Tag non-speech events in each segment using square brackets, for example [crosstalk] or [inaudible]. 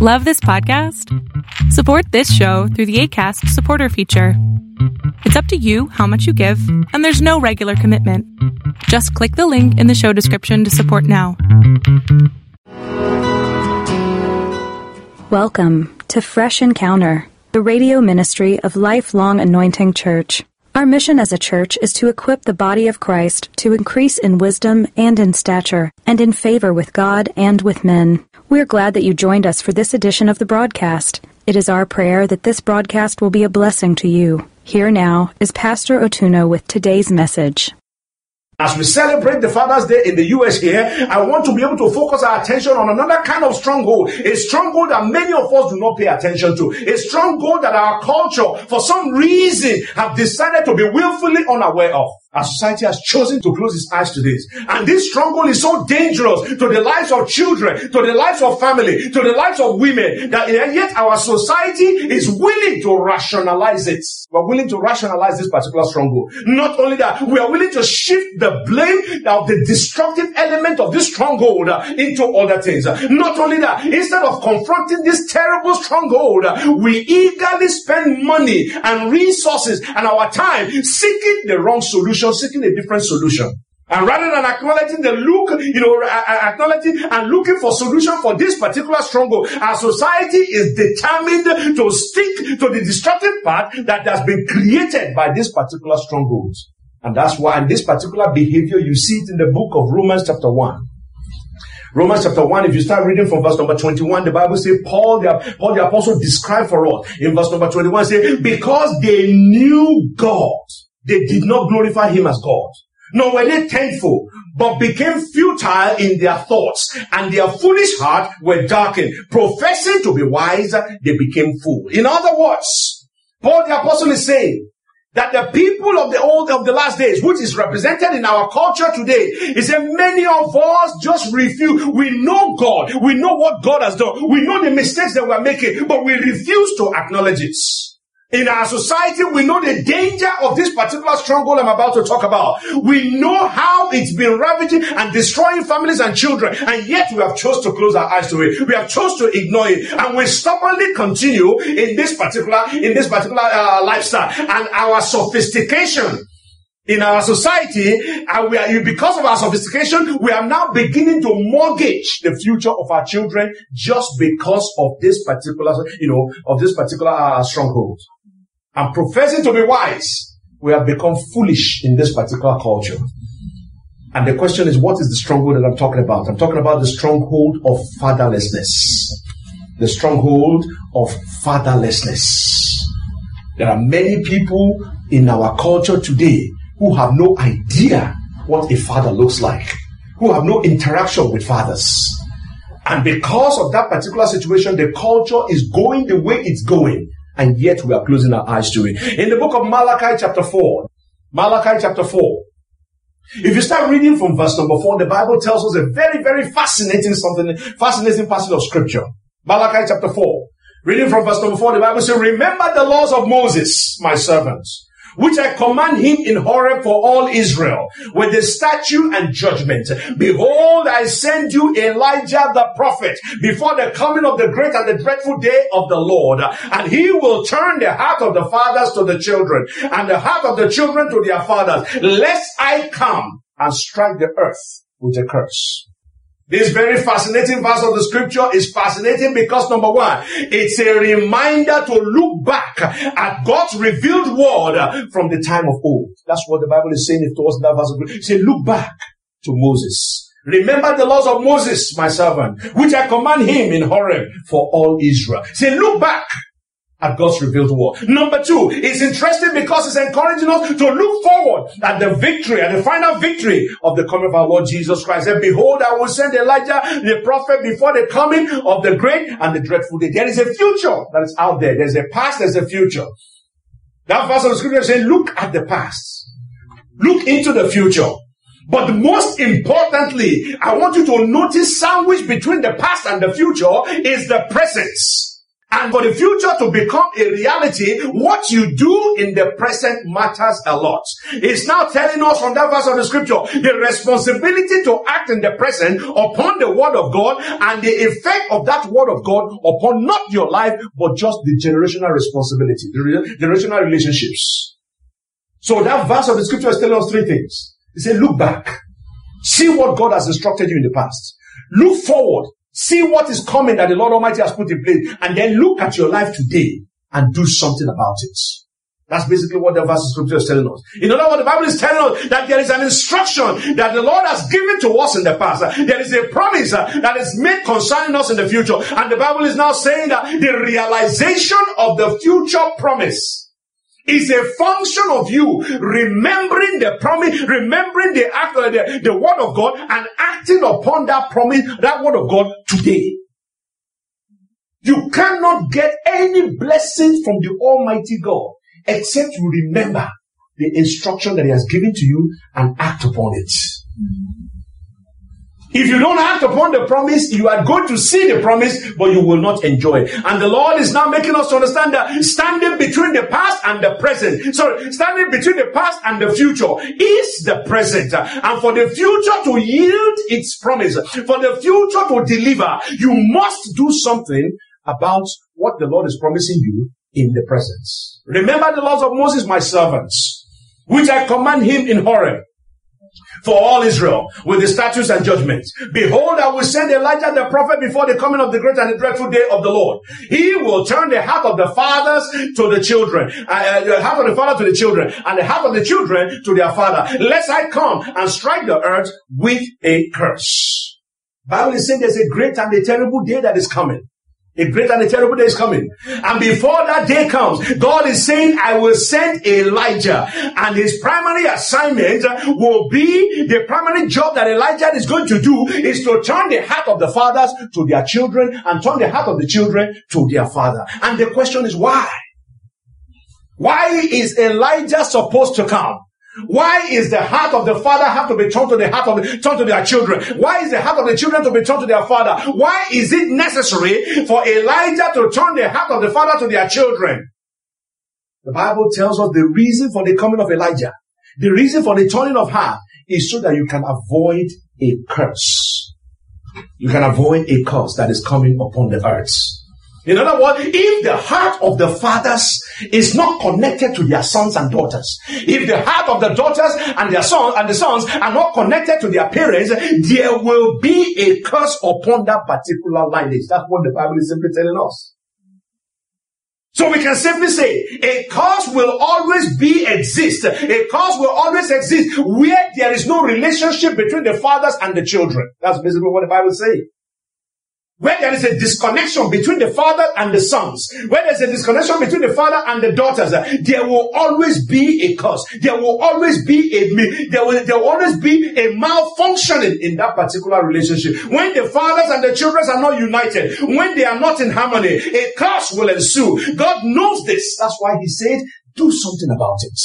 Love this podcast? Support this show through the ACAST supporter feature. It's up to you how much you give, and there's no regular commitment. Just click the link in the show description to support now. Welcome to Fresh Encounter, the radio ministry of Lifelong Anointing Church. Our mission as a church is to equip the body of Christ to increase in wisdom and in stature, and in favor with God and with men. We're glad that you joined us for this edition of the broadcast. It is our prayer that this broadcast will be a blessing to you. Here now is Pastor Otuno with today's message. As we celebrate the Father's Day in the US here, I want to be able to focus our attention on another kind of stronghold. A stronghold that many of us do not pay attention to. A stronghold that our culture, for some reason, have decided to be willfully unaware of. Our society has chosen to close its eyes to this. And this stronghold is so dangerous to the lives of children, to the lives of family, to the lives of women, that yet our society is willing to rationalize it. We're willing to rationalize this particular stronghold. Not only that, we are willing to shift the blame of the destructive element of this stronghold uh, into other things. Not only that, instead of confronting this terrible stronghold, uh, we eagerly spend money and resources and our time seeking the wrong solution solution, seeking a different solution. And rather than acknowledging the look, you know, acknowledging and looking for solution for this particular struggle, our society is determined to stick to the destructive path that has been created by this particular strongholds. And that's why in this particular behavior, you see it in the book of Romans chapter 1. Romans chapter 1, if you start reading from verse number 21, the Bible says Paul the, Paul the apostle described for us in verse number 21, say, because they knew God they did not glorify him as God. Nor were they thankful, but became futile in their thoughts, and their foolish heart were darkened. Professing to be wise, they became fools. In other words, Paul the apostle is saying that the people of the old of the last days, which is represented in our culture today, is that many of us just refuse. We know God. We know what God has done. We know the mistakes that we're making, but we refuse to acknowledge it. In our society, we know the danger of this particular stronghold I'm about to talk about. We know how it's been ravaging and destroying families and children, and yet we have chosen to close our eyes to it. We have chosen to ignore it, and we stubbornly continue in this particular in this particular uh, lifestyle. And our sophistication in our society, and we are because of our sophistication, we are now beginning to mortgage the future of our children just because of this particular, you know, of this particular uh, stronghold and professing to be wise, we have become foolish in this particular culture. And the question is, what is the stronghold that I'm talking about? I'm talking about the stronghold of fatherlessness. The stronghold of fatherlessness. There are many people in our culture today who have no idea what a father looks like, who have no interaction with fathers. And because of that particular situation, the culture is going the way it's going and yet we are closing our eyes to it. In the book of Malachi chapter 4, Malachi chapter 4, if you start reading from verse number 4, the Bible tells us a very, very fascinating something, fascinating passage of scripture. Malachi chapter 4. Reading from verse number 4, the Bible says, Remember the laws of Moses, my servants which I command him in Horeb for all Israel, with the statute and judgment. Behold, I send you Elijah the prophet before the coming of the great and the dreadful day of the Lord. And he will turn the heart of the fathers to the children, and the heart of the children to their fathers, lest I come and strike the earth with a curse. This very fascinating verse of the scripture is fascinating because number one, it's a reminder to look back at God's revealed word from the time of old. That's what the Bible is saying to us that verse. Of. Say, look back to Moses. Remember the laws of Moses, my servant, which I command him in Horeb for all Israel. Say, look back at God's revealed word. Number two, it's interesting because it's encouraging us to look forward at the victory, at the final victory of the coming of our Lord Jesus Christ. And behold, I will send Elijah, the prophet, before the coming of the great and the dreadful day. There is a future that is out there. There's a past, there's a future. That verse of the scripture saying, look at the past. Look into the future. But most importantly, I want you to notice sandwich between the past and the future is the presence. And for the future to become a reality, what you do in the present matters a lot. It's now telling us from that verse of the scripture the responsibility to act in the present upon the word of God and the effect of that word of God upon not your life, but just the generational responsibility, the generational relationships. So that verse of the scripture is telling us three things. He said, look back. See what God has instructed you in the past. Look forward See what is coming that the Lord Almighty has put in place and then look at your life today and do something about it. That's basically what the verse of scripture is telling us. In other words, the Bible is telling us that there is an instruction that the Lord has given to us in the past. There is a promise uh, that is made concerning us in the future. And the Bible is now saying that the realization of the future promise is a function of you remembering the promise, remembering the act of the, the word of God and acting upon that promise, that word of God today. You cannot get any blessing from the Almighty God except you remember the instruction that He has given to you and act upon it. If you don't act upon the promise, you are going to see the promise, but you will not enjoy it. And the Lord is now making us understand that standing between the past and the present, sorry, standing between the past and the future is the present. And for the future to yield its promise, for the future to deliver, you must do something about what the Lord is promising you in the present. Remember the laws of Moses, my servants, which I command him in Horeb for all Israel with the statutes and judgments. Behold, I will send Elijah the prophet before the coming of the great and the dreadful day of the Lord. He will turn the heart of the fathers to the children, uh, uh, the heart of the father to the children, and the heart of the children to their father. Lest I come and strike the earth with a curse. Bible is saying there's a great and a terrible day that is coming. A great and a terrible day is coming. And before that day comes, God is saying, I will send Elijah. And his primary assignment will be the primary job that Elijah is going to do is to turn the heart of the fathers to their children and turn the heart of the children to their father. And the question is why? Why is Elijah supposed to come? Why is the heart of the father have to be turned to the heart of the, turned to their children? Why is the heart of the children to be turned to their father? Why is it necessary for Elijah to turn the heart of the father to their children? The Bible tells us the reason for the coming of Elijah, the reason for the turning of heart is so that you can avoid a curse. You can avoid a curse that is coming upon the earth. In other words, if the heart of the fathers is not connected to their sons and daughters, if the heart of the daughters and their sons and the sons are not connected to their parents, there will be a curse upon that particular lineage. That's what the Bible is simply telling us. So we can simply say a cause will always be exist. A cause will always exist where there is no relationship between the fathers and the children. That's basically what the Bible says. Where there is a disconnection between the father and the sons, where there's a disconnection between the father and the daughters, uh, there will always be a cause. There will always be a there will, there will always be a malfunctioning in that particular relationship. When the fathers and the children are not united, when they are not in harmony, a curse will ensue. God knows this. That's why He said, "Do something about it."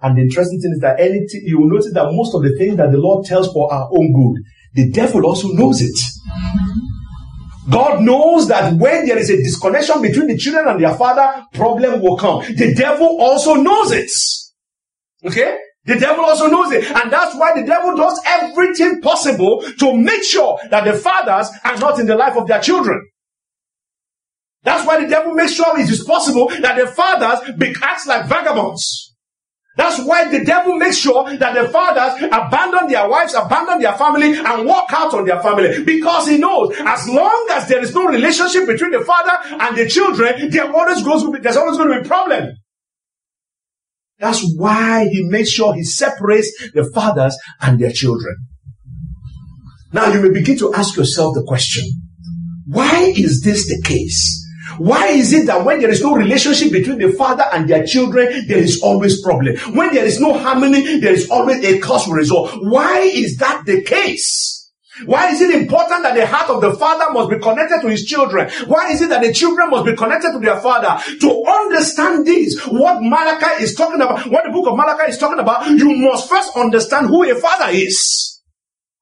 And the interesting thing is that anything you will notice that most of the things that the Lord tells for our own good, the devil also knows it. Mm-hmm. God knows that when there is a disconnection between the children and their father, problem will come. The devil also knows it. Okay? The devil also knows it. And that's why the devil does everything possible to make sure that the fathers are not in the life of their children. That's why the devil makes sure it is possible that the fathers be acts like vagabonds. That's why the devil makes sure that the fathers abandon their wives, abandon their family, and walk out on their family. Because he knows as long as there is no relationship between the father and the children, there always goes there's always going to be a problem. That's why he makes sure he separates the fathers and their children. Now you may begin to ask yourself the question, why is this the case? Why is it that when there is no relationship between the father and their children, there is always problem? When there is no harmony, there is always a cause result. Why is that the case? Why is it important that the heart of the father must be connected to his children? Why is it that the children must be connected to their father? To understand this, what Malachi is talking about, what the book of Malachi is talking about, you must first understand who a father is.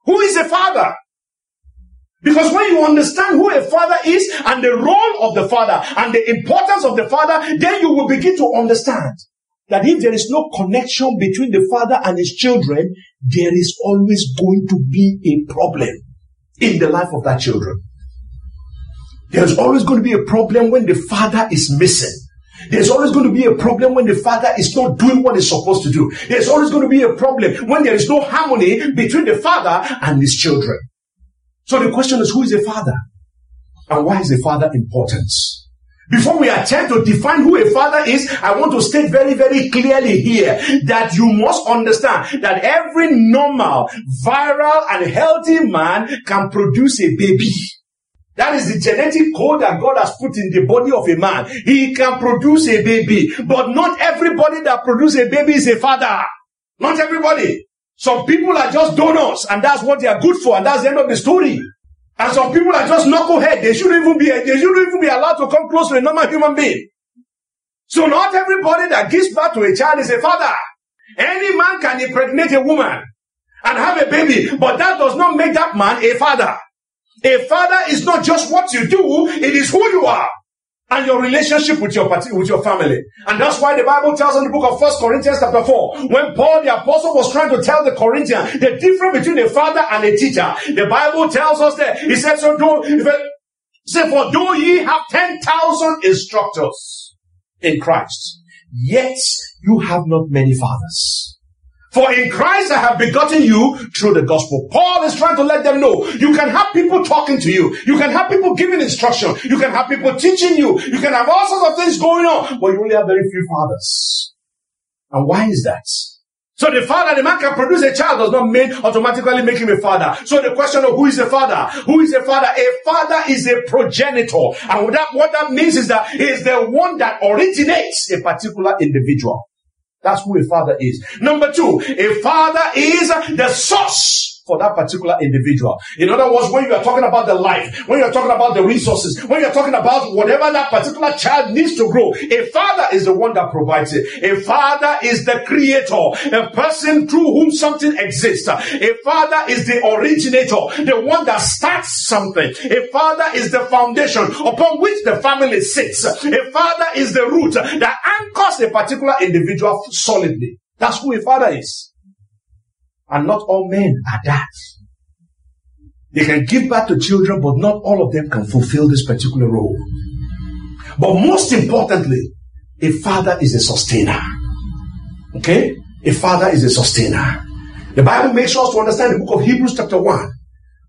Who is a father? Because when you understand who a father is and the role of the father and the importance of the father, then you will begin to understand that if there is no connection between the father and his children, there is always going to be a problem in the life of that children. There's always going to be a problem when the father is missing. There's always going to be a problem when the father is not doing what he's supposed to do. There's always going to be a problem when there is no harmony between the father and his children. So the question is, who is a father? And why is a father important? Before we attempt to define who a father is, I want to state very, very clearly here that you must understand that every normal, viral, and healthy man can produce a baby. That is the genetic code that God has put in the body of a man. He can produce a baby, but not everybody that produces a baby is a father. Not everybody. Some people are just donors and that's what they are good for and that's the end of the story. And some people are just knucklehead. They shouldn't even be, they shouldn't even be allowed to come close to a normal human being. So not everybody that gives birth to a child is a father. Any man can impregnate a woman and have a baby, but that does not make that man a father. A father is not just what you do, it is who you are and your relationship with your with your family. And that's why the Bible tells in the book of First Corinthians chapter 4, when Paul the apostle was trying to tell the Corinthians the difference between a father and a teacher, the Bible tells us that he said, so do say for though ye have 10,000 instructors in Christ, yet you have not many fathers. For in Christ I have begotten you through the gospel. Paul is trying to let them know you can have people talking to you. You can have people giving instruction. You can have people teaching you. You can have all sorts of things going on, but you only have very few fathers. And why is that? So the father, the man can produce a child does not mean automatically make him a father. So the question of who is a father? Who is a father? A father is a progenitor. And what that, what that means is that he is the one that originates a particular individual. That's who a father is. Number two, a father is the source for that particular individual. In other words, when you are talking about the life, when you're talking about the resources, when you're talking about whatever that particular child needs to grow, a father is the one that provides it. A father is the creator, a person through whom something exists. A father is the originator, the one that starts something. A father is the foundation upon which the family sits. A father is the root that anchors a particular individual solidly. That's who a father is. And not all men are that. They can give birth to children, but not all of them can fulfill this particular role. But most importantly, a father is a sustainer. Okay? A father is a sustainer. The Bible makes us to understand the book of Hebrews chapter 1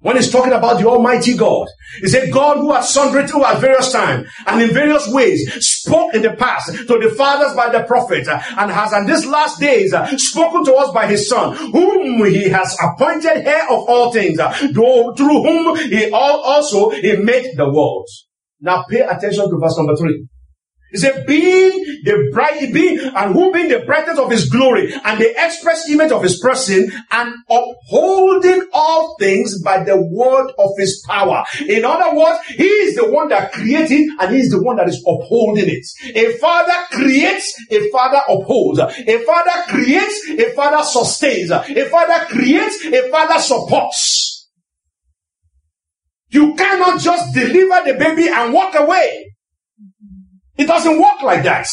when he's talking about the Almighty God, he said, God who has sundry through at various times and in various ways spoke in the past to the fathers by the prophet and has in these last days spoken to us by his son, whom he has appointed heir of all things, through whom he also he made the world. Now pay attention to verse number three. He said, being the bright, being, and who being the brightness of his glory and the express image of his person and upholding all things by the word of his power. In other words, he is the one that created and he is the one that is upholding it. A father creates, a father upholds. A father creates, a father sustains. A father creates, a father supports. You cannot just deliver the baby and walk away. It doesn't work like that.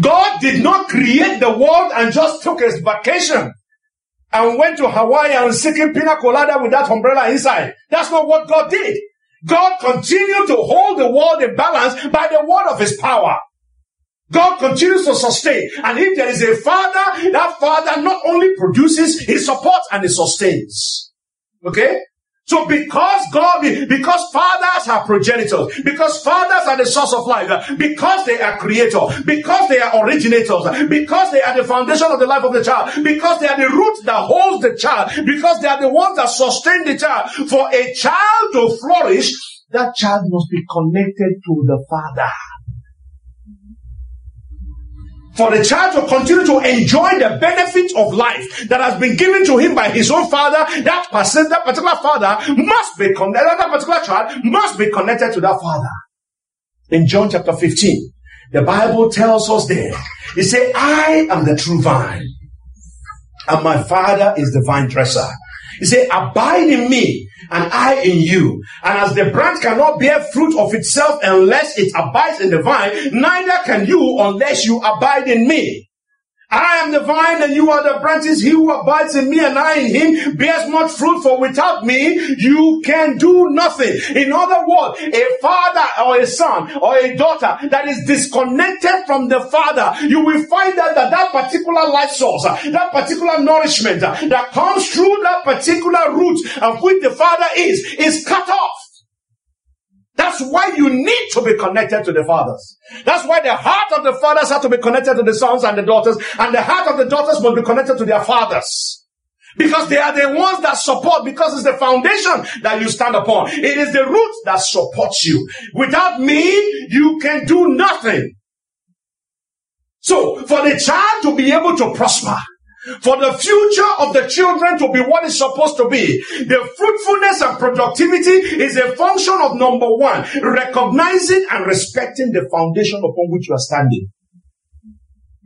God did not create the world and just took his vacation and went to Hawaii and seeking pina colada with that umbrella inside. That's not what God did. God continued to hold the world in balance by the word of his power. God continues to sustain. And if there is a father, that father not only produces, he supports and he sustains. Okay? So because God, because fathers are progenitors, because fathers are the source of life, because they are creator, because they are originators, because they are the foundation of the life of the child, because they are the root that holds the child, because they are the ones that sustain the child. For a child to flourish, that child must be connected to the father for the child to continue to enjoy the benefit of life that has been given to him by his own father, that person, that particular father must be connected, that particular child must be connected to that father. In John chapter 15, the Bible tells us there, it says, I am the true vine, and my father is the vine dresser. He said, abide in me and I in you. And as the branch cannot bear fruit of itself unless it abides in the vine, neither can you unless you abide in me. I am the vine and you are the branches. He who abides in me and I in him bears much fruit, for without me you can do nothing. In other words, a father or a son or a daughter that is disconnected from the father, you will find out that that particular life source, that particular nourishment that comes through that particular root of which the father is, is cut off. That's why you need to be connected to the fathers. That's why the heart of the fathers have to be connected to the sons and the daughters, and the heart of the daughters must be connected to their fathers. Because they are the ones that support, because it's the foundation that you stand upon. It is the root that supports you. Without me, you can do nothing. So, for the child to be able to prosper, for the future of the children to be what it's supposed to be. The fruitfulness and productivity is a function of number one, recognizing and respecting the foundation upon which you are standing.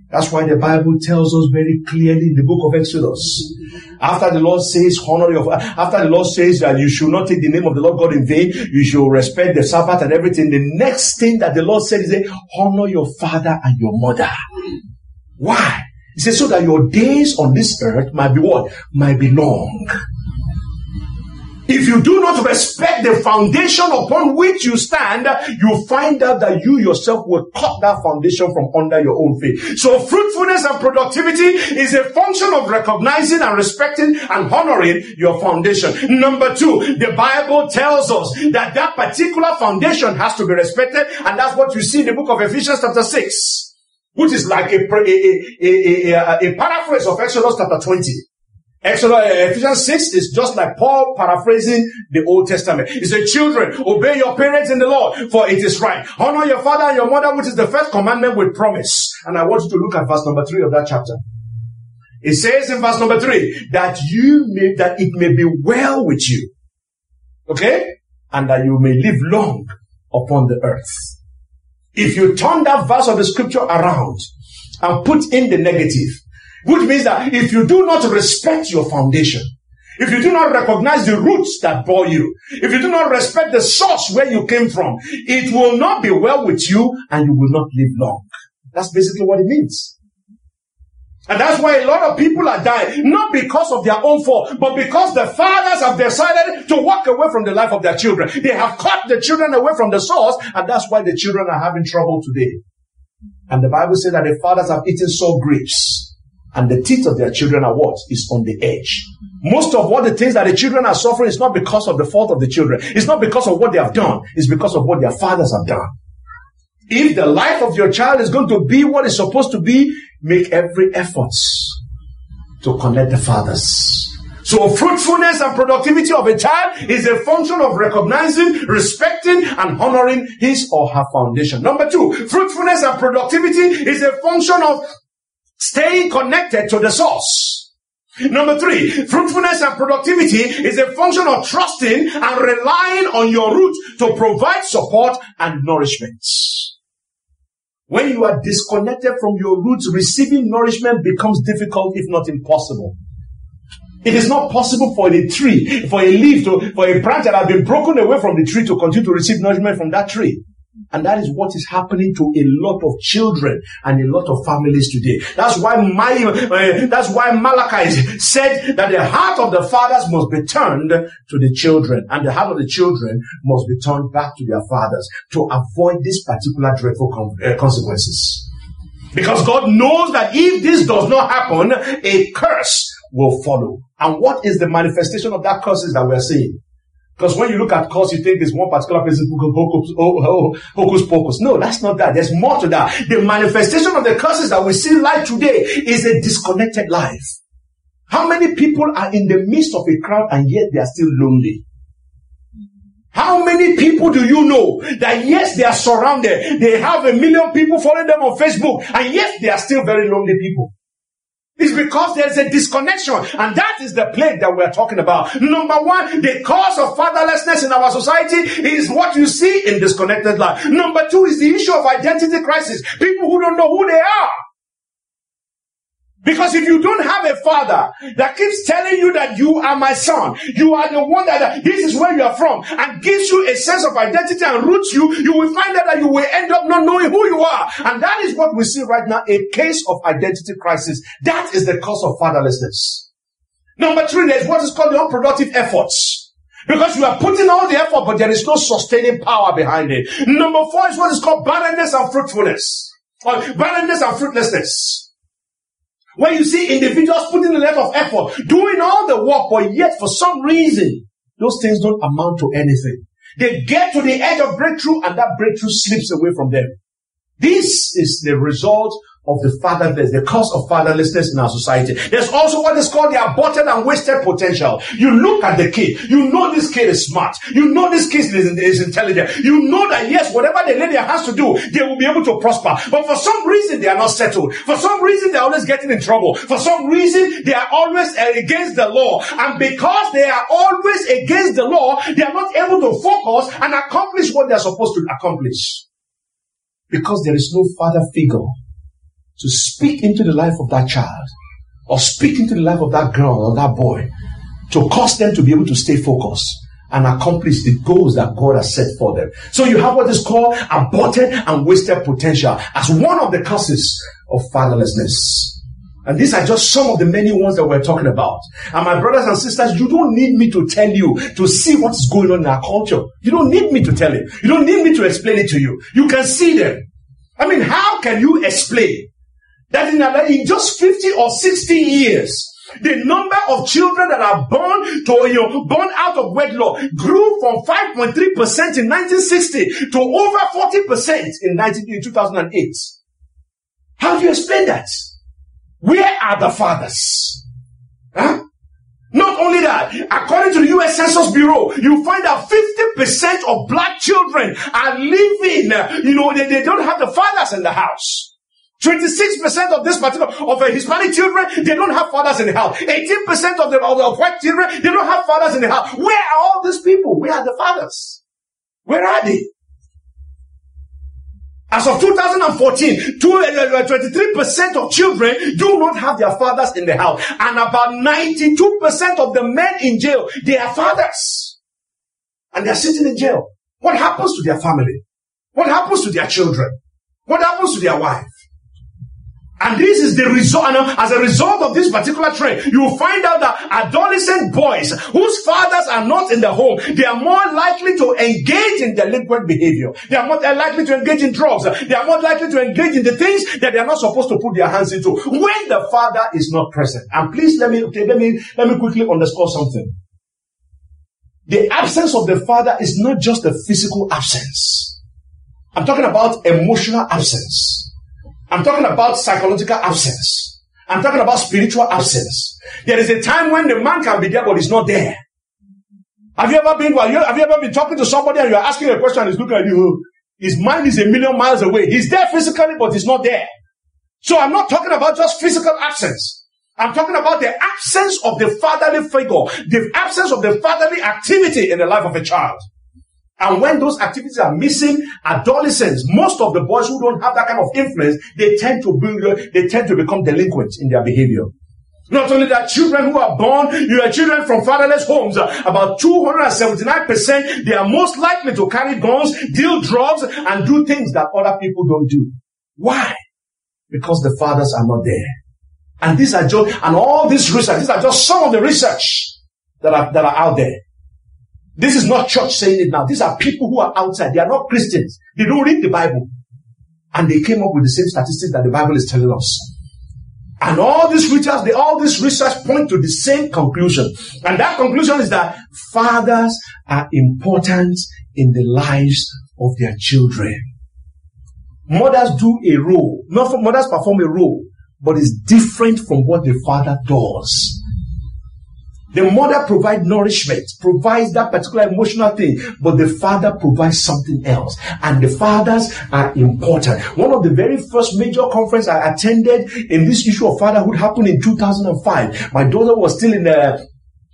That's why the Bible tells us very clearly in the book of Exodus. After the Lord says, honor your, after the Lord says that you should not take the name of the Lord God in vain, you should respect the Sabbath and everything. The next thing that the Lord said is, honor your father and your mother. Why? He says, so that your days on this earth might be what? Might be long. If you do not respect the foundation upon which you stand, you find out that you yourself will cut that foundation from under your own feet. So fruitfulness and productivity is a function of recognizing and respecting and honoring your foundation. Number two, the Bible tells us that that particular foundation has to be respected, and that's what you see in the book of Ephesians chapter 6 which is like a, a, a, a, paraphrase of Exodus chapter 20. Exodus, eh, Ephesians 6 is just like Paul paraphrasing the Old Testament. He said, children, obey your parents in the Lord, for it is right. Honor your father and your mother, which is the first commandment with promise. And I want you to look at verse number 3 of that chapter. It says in verse number 3, that you may, that it may be well with you. Okay? And that you may live long upon the earth. If you turn that verse of the scripture around and put in the negative, which means that if you do not respect your foundation, if you do not recognize the roots that bore you, if you do not respect the source where you came from, it will not be well with you and you will not live long. That's basically what it means. And that's why a lot of people are dying, not because of their own fault, but because the fathers have decided to walk away from the life of their children. They have cut the children away from the source, and that's why the children are having trouble today. And the Bible says that the fathers have eaten sour grapes, and the teeth of their children are what? Is on the edge. Most of what the things that the children are suffering is not because of the fault of the children. It's not because of what they have done. It's because of what their fathers have done. If the life of your child is going to be what it's supposed to be, make every effort to connect the fathers. So fruitfulness and productivity of a child is a function of recognizing, respecting, and honoring his or her foundation. Number two, fruitfulness and productivity is a function of staying connected to the source. Number three, fruitfulness and productivity is a function of trusting and relying on your root to provide support and nourishment. When you are disconnected from your roots, receiving nourishment becomes difficult, if not impossible. It is not possible for a tree, for a leaf, to, for a branch that has been broken away from the tree to continue to receive nourishment from that tree. And that is what is happening to a lot of children and a lot of families today. That's why my, uh, that's why Malachi said that the heart of the fathers must be turned to the children and the heart of the children must be turned back to their fathers to avoid these particular dreadful con- uh, consequences. Because God knows that if this does not happen, a curse will follow. And what is the manifestation of that curses that we're seeing? Because when you look at cause, you think there's one particular person who hocus, hocus pocus. No, that's not that. There's more to that. The manifestation of the curses that we see life today is a disconnected life. How many people are in the midst of a crowd and yet they are still lonely? How many people do you know that yes, they are surrounded. They have a million people following them on Facebook and yes, they are still very lonely people. It's because there's a disconnection. And that is the plague that we're talking about. Number one, the cause of fatherlessness in our society is what you see in disconnected life. Number two is the issue of identity crisis. People who don't know who they are. Because if you don't have a father that keeps telling you that you are my son, you are the one that this is where you are from, and gives you a sense of identity and roots you, you will find out that you will end up not knowing who you are. And that is what we see right now, a case of identity crisis. That is the cause of fatherlessness. Number three, there's what is called the unproductive efforts. Because you are putting all the effort, but there is no sustaining power behind it. Number four is what is called barrenness and fruitfulness. Or barrenness and fruitlessness. When you see individuals putting a lot of effort, doing all the work, but yet for some reason, those things don't amount to anything. They get to the edge of breakthrough and that breakthrough slips away from them. This is the result of the fatherless, the cause of fatherlessness in our society. There's also what is called the aborted and wasted potential. You look at the kid, you know this kid is smart, you know this kid is, is intelligent, you know that yes, whatever they lay their hands to do, they will be able to prosper. But for some reason, they are not settled. For some reason, they're always getting in trouble. For some reason, they are always uh, against the law. And because they are always against the law, they are not able to focus and accomplish what they are supposed to accomplish. Because there is no father figure to speak into the life of that child or speak into the life of that girl or that boy to cause them to be able to stay focused and accomplish the goals that God has set for them. So you have what is called aborted and wasted potential as one of the causes of fatherlessness. And these are just some of the many ones that we're talking about. And my brothers and sisters, you don't need me to tell you to see what is going on in our culture. You don't need me to tell it. You don't need me to explain it to you. You can see them. I mean, how can you explain that in, in just 50 or 60 years, the number of children that are born to, you know, born out of wedlock grew from 5.3% in 1960 to over 40% in, 19, in 2008. How do you explain that? Where are the fathers? Huh? Not only that, according to the US Census Bureau, you find that 50% of black children are living, you know, they, they don't have the fathers in the house. 26% of this particular, of uh, Hispanic children, they don't have fathers in the house. 18% of the, of white children, they don't have fathers in the house. Where are all these people? Where are the fathers? Where are they? As of 2014, 23% uh, of children do not have their fathers in the house. And about 92% of the men in jail, they are fathers. And they are sitting in jail. What happens to their family? What happens to their children? What happens to their wife? And this is the result, as a result of this particular trend, you will find out that adolescent boys whose fathers are not in the home, they are more likely to engage in delinquent behavior. They are more likely to engage in drugs. They are more likely to engage in the things that they are not supposed to put their hands into when the father is not present. And please let me, okay, let me, let me quickly underscore something. The absence of the father is not just a physical absence. I'm talking about emotional absence. I'm talking about psychological absence. I'm talking about spiritual absence. There is a time when the man can be there, but he's not there. Have you ever been, well, you, have you ever been talking to somebody and you're asking a question and he's looking at you? His mind is a million miles away. He's there physically, but he's not there. So I'm not talking about just physical absence. I'm talking about the absence of the fatherly figure, the absence of the fatherly activity in the life of a child. And when those activities are missing, adolescents, most of the boys who don't have that kind of influence, they tend to they tend to become delinquent in their behavior. Not only that, children who are born, you are children from fatherless homes, about 279%, they are most likely to carry guns, deal drugs, and do things that other people don't do. Why? Because the fathers are not there. And these are just, and all this research, these are just some of the research that are, that are out there. This is not church saying it now. These are people who are outside. They are not Christians. They don't read the Bible. And they came up with the same statistics that the Bible is telling us. And all these research, they, all this research point to the same conclusion. And that conclusion is that fathers are important in the lives of their children. Mothers do a role. Not for mothers perform a role, but it's different from what the father does. The mother provides nourishment, provides that particular emotional thing, but the father provides something else. And the fathers are important. One of the very first major conference I attended in this issue of fatherhood happened in 2005. My daughter was still in the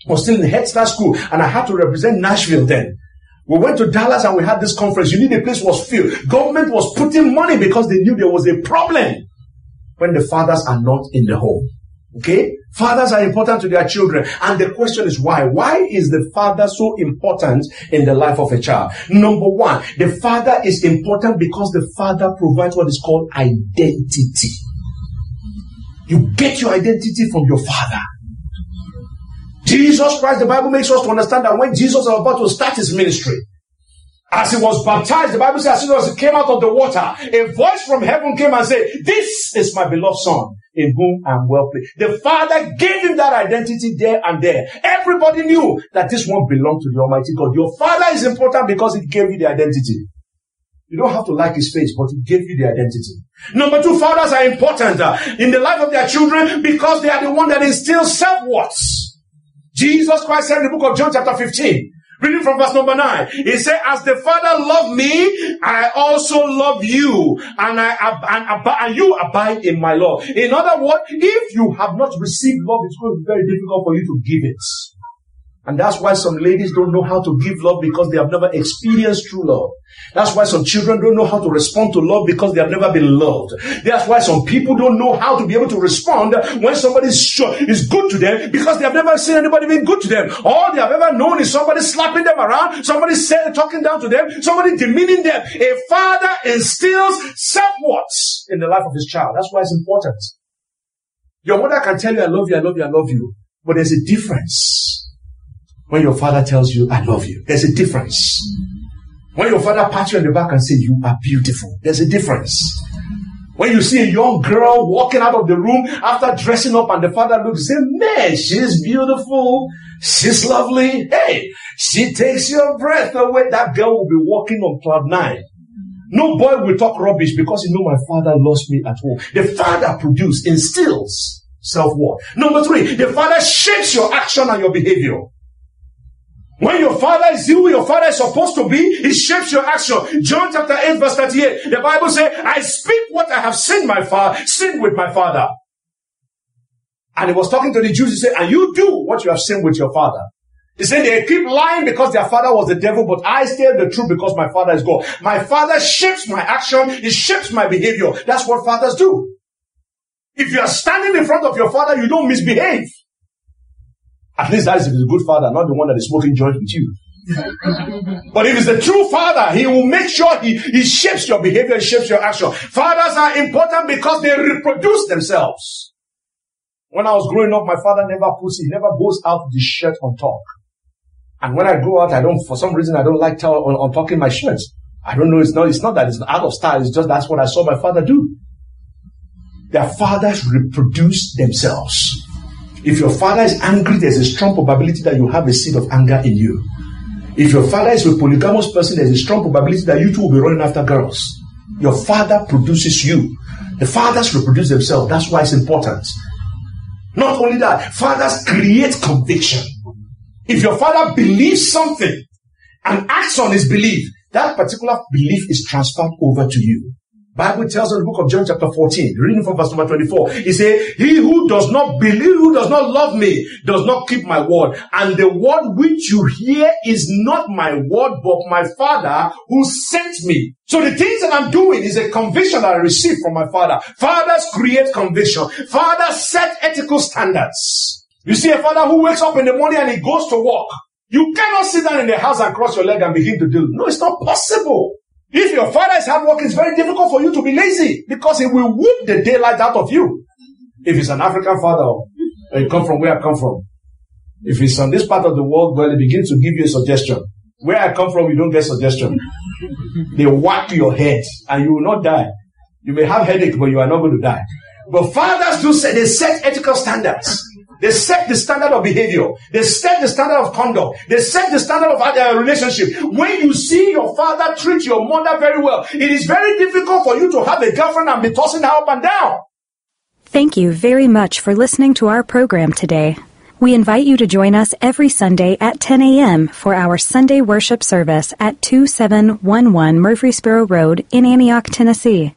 was still in Head Start school, and I had to represent Nashville then. We went to Dallas and we had this conference. You need the place was filled. Government was putting money because they knew there was a problem when the fathers are not in the home. Okay? Fathers are important to their children. And the question is why? Why is the father so important in the life of a child? Number one, the father is important because the father provides what is called identity. You get your identity from your father. Jesus Christ, the Bible makes us to understand that when Jesus was about to start his ministry, as he was baptized, the Bible says, as soon as he came out of the water, a voice from heaven came and said, This is my beloved son, in whom I am well pleased. The Father gave him that identity there and there. Everybody knew that this one belonged to the Almighty God. Your Father is important because it gave you the identity. You don't have to like his face, but he gave you the identity. Number two, fathers are important uh, in the life of their children because they are the one that instills self-worth. Jesus Christ said in the book of John chapter 15, Reading from verse number nine. He said, as the Father loved me, I also love you and I, and, and you abide in my love. In other words, if you have not received love, it's going to be very difficult for you to give it. And that's why some ladies don't know how to give love because they have never experienced true love. That's why some children don't know how to respond to love because they have never been loved. That's why some people don't know how to be able to respond when somebody is good to them because they have never seen anybody being good to them. All they have ever known is somebody slapping them around, somebody saying, talking down to them, somebody demeaning them. A father instills self-worth in the life of his child. That's why it's important. Your mother can tell you, I love you, I love you, I love you. But there's a difference when your father tells you, I love you. There's a difference. When your father pats you on the back and says, You are beautiful, there's a difference. When you see a young girl walking out of the room after dressing up and the father looks, and Man, she's beautiful. She's lovely. Hey, she takes your breath away. That girl will be walking on cloud nine. No boy will talk rubbish because you know my father lost me at home. The father produces, instills self-worth. Number three, the father shapes your action and your behavior. When your father is who your father is supposed to be, it shapes your action. John chapter 8 verse 38. The Bible says, I speak what I have seen my father, seen with my father. And he was talking to the Jews. He said, and you do what you have seen with your father. He said they keep lying because their father was the devil, but I tell the truth because my father is God. My father shapes my action. He shapes my behavior. That's what fathers do. If you are standing in front of your father, you don't misbehave. At least that is a good father, not the one that is smoking joint with you. but if he's a true father, he will make sure he, he shapes your behavior, shapes your action. Fathers are important because they reproduce themselves. When I was growing up, my father never puts, he never goes out the shirt on top. And when I grow out, I don't, for some reason, I don't like tell, on, on talking my shirts. I don't know, it's not, it's not that it's out of style, it's just that's what I saw my father do. Their fathers reproduce themselves. If your father is angry, there's a strong probability that you have a seed of anger in you. If your father is a polygamous person, there's a strong probability that you too will be running after girls. Your father produces you. The fathers reproduce themselves. That's why it's important. Not only that, fathers create conviction. If your father believes something and acts on his belief, that particular belief is transferred over to you. Bible tells us in the book of John chapter 14, reading from verse number 24, he said, he who does not believe, who does not love me, does not keep my word. And the word which you hear is not my word, but my father who sent me. So the things that I'm doing is a conviction I receive from my father. Fathers create conviction. Fathers set ethical standards. You see a father who wakes up in the morning and he goes to work. You cannot sit down in the house and cross your leg and begin to do. No, it's not possible. If your father is hardworking, it's very difficult for you to be lazy because he will whoop the daylight out of you. If it's an African father, you come from where I come from. If it's on this part of the world, well, he begins to give you a suggestion. Where I come from, you don't get suggestion. [laughs] They whack your head and you will not die. You may have headache, but you are not going to die. But fathers do say they set ethical standards. They set the standard of behavior. They set the standard of conduct. They set the standard of uh, relationship. When you see your father treat your mother very well, it is very difficult for you to have a girlfriend and be tossing her up and down. Thank you very much for listening to our program today. We invite you to join us every Sunday at 10 a.m. for our Sunday worship service at 2711 Murfreesboro Road in Antioch, Tennessee.